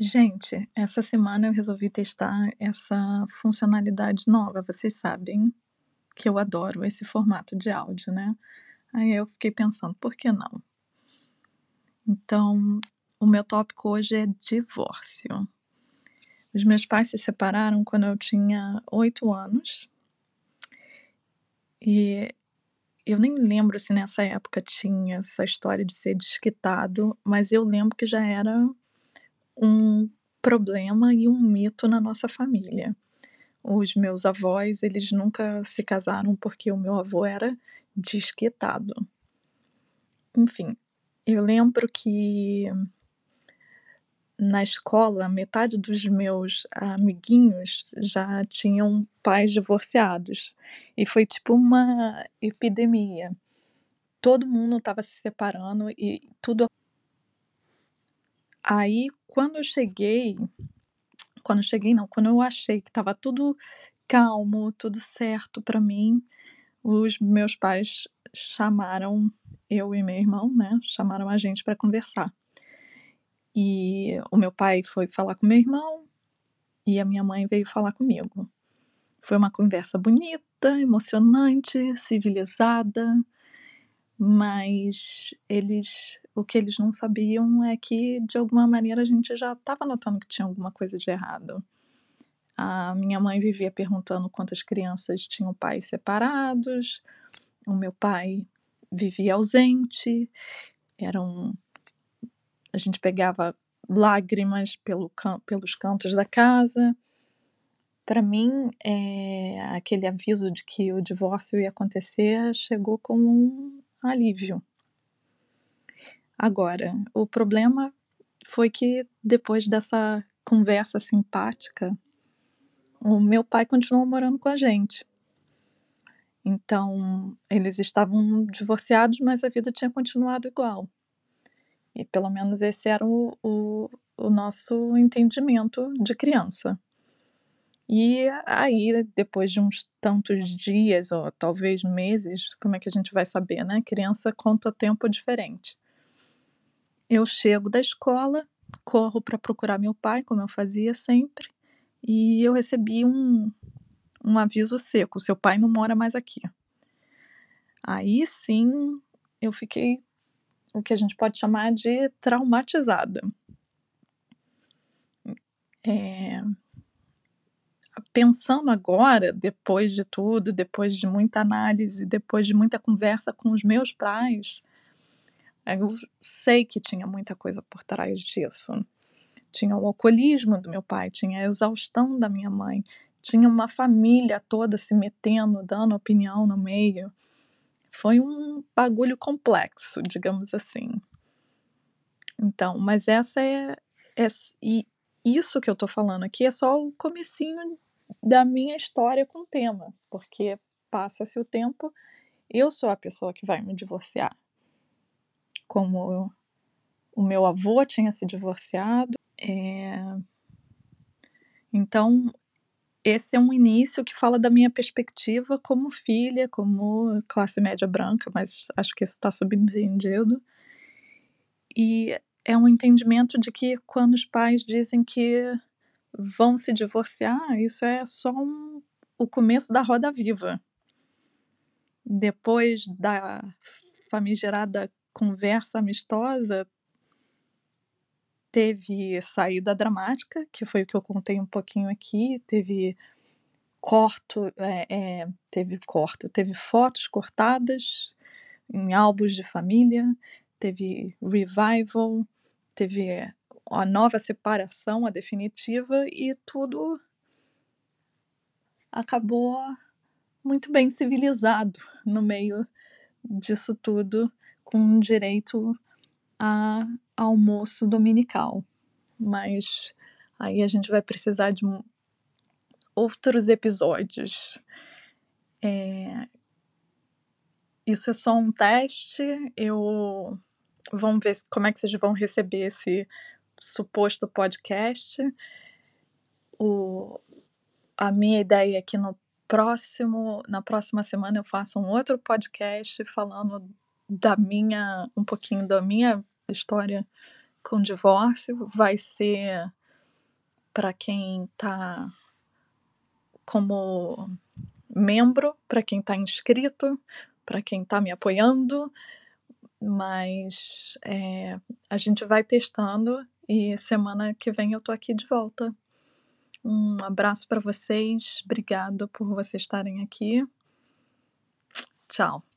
Gente, essa semana eu resolvi testar essa funcionalidade nova. Vocês sabem que eu adoro esse formato de áudio, né? Aí eu fiquei pensando, por que não? Então, o meu tópico hoje é divórcio. Os meus pais se separaram quando eu tinha oito anos. E eu nem lembro se nessa época tinha essa história de ser desquitado, mas eu lembro que já era um problema e um mito na nossa família. Os meus avós, eles nunca se casaram porque o meu avô era desquitado. Enfim, eu lembro que na escola, metade dos meus amiguinhos já tinham pais divorciados. E foi tipo uma epidemia. Todo mundo estava se separando e tudo Aí, quando eu cheguei, quando eu cheguei não, quando eu achei que estava tudo calmo, tudo certo para mim, os meus pais chamaram eu e meu irmão, né? Chamaram a gente para conversar. E o meu pai foi falar com meu irmão e a minha mãe veio falar comigo. Foi uma conversa bonita, emocionante, civilizada, mas eles o que eles não sabiam é que, de alguma maneira, a gente já estava notando que tinha alguma coisa de errado. A minha mãe vivia perguntando quantas crianças tinham pais separados, o meu pai vivia ausente, eram. A gente pegava lágrimas pelo pelos cantos da casa. Para mim, é... aquele aviso de que o divórcio ia acontecer chegou como um alívio. Agora, o problema foi que depois dessa conversa simpática, o meu pai continuou morando com a gente. Então, eles estavam divorciados, mas a vida tinha continuado igual. E pelo menos esse era o, o, o nosso entendimento de criança. E aí, depois de uns tantos dias, ou talvez meses, como é que a gente vai saber, né? Criança conta tempo diferente. Eu chego da escola, corro para procurar meu pai, como eu fazia sempre, e eu recebi um, um aviso seco: seu pai não mora mais aqui. Aí sim eu fiquei o que a gente pode chamar de traumatizada. É, pensando agora, depois de tudo, depois de muita análise, depois de muita conversa com os meus pais, eu sei que tinha muita coisa por trás disso. Tinha o alcoolismo do meu pai, tinha a exaustão da minha mãe, tinha uma família toda se metendo, dando opinião no meio. Foi um bagulho complexo, digamos assim. Então, mas essa é, é e isso que eu tô falando aqui é só o comecinho da minha história com o tema, porque passa-se o tempo, eu sou a pessoa que vai me divorciar como o meu avô tinha se divorciado. É... Então, esse é um início que fala da minha perspectiva como filha, como classe média branca, mas acho que isso está subentendido. E é um entendimento de que quando os pais dizem que vão se divorciar, isso é só um, o começo da roda viva. Depois da famigerada conversa amistosa teve saída dramática, que foi o que eu contei um pouquinho aqui, teve corto, é, é, teve corto, teve fotos cortadas em álbuns de família, teve revival, teve a nova separação, a definitiva, e tudo acabou muito bem civilizado no meio disso tudo com direito a almoço dominical. Mas aí a gente vai precisar de outros episódios. É... Isso é só um teste. Eu vamos ver como é que vocês vão receber esse suposto podcast. O... A minha ideia é que no próximo, na próxima semana eu faço um outro podcast falando da minha, um pouquinho da minha história com divórcio, vai ser para quem está como membro, para quem está inscrito, para quem está me apoiando, mas é, a gente vai testando e semana que vem eu tô aqui de volta. Um abraço para vocês, obrigada por vocês estarem aqui. Tchau.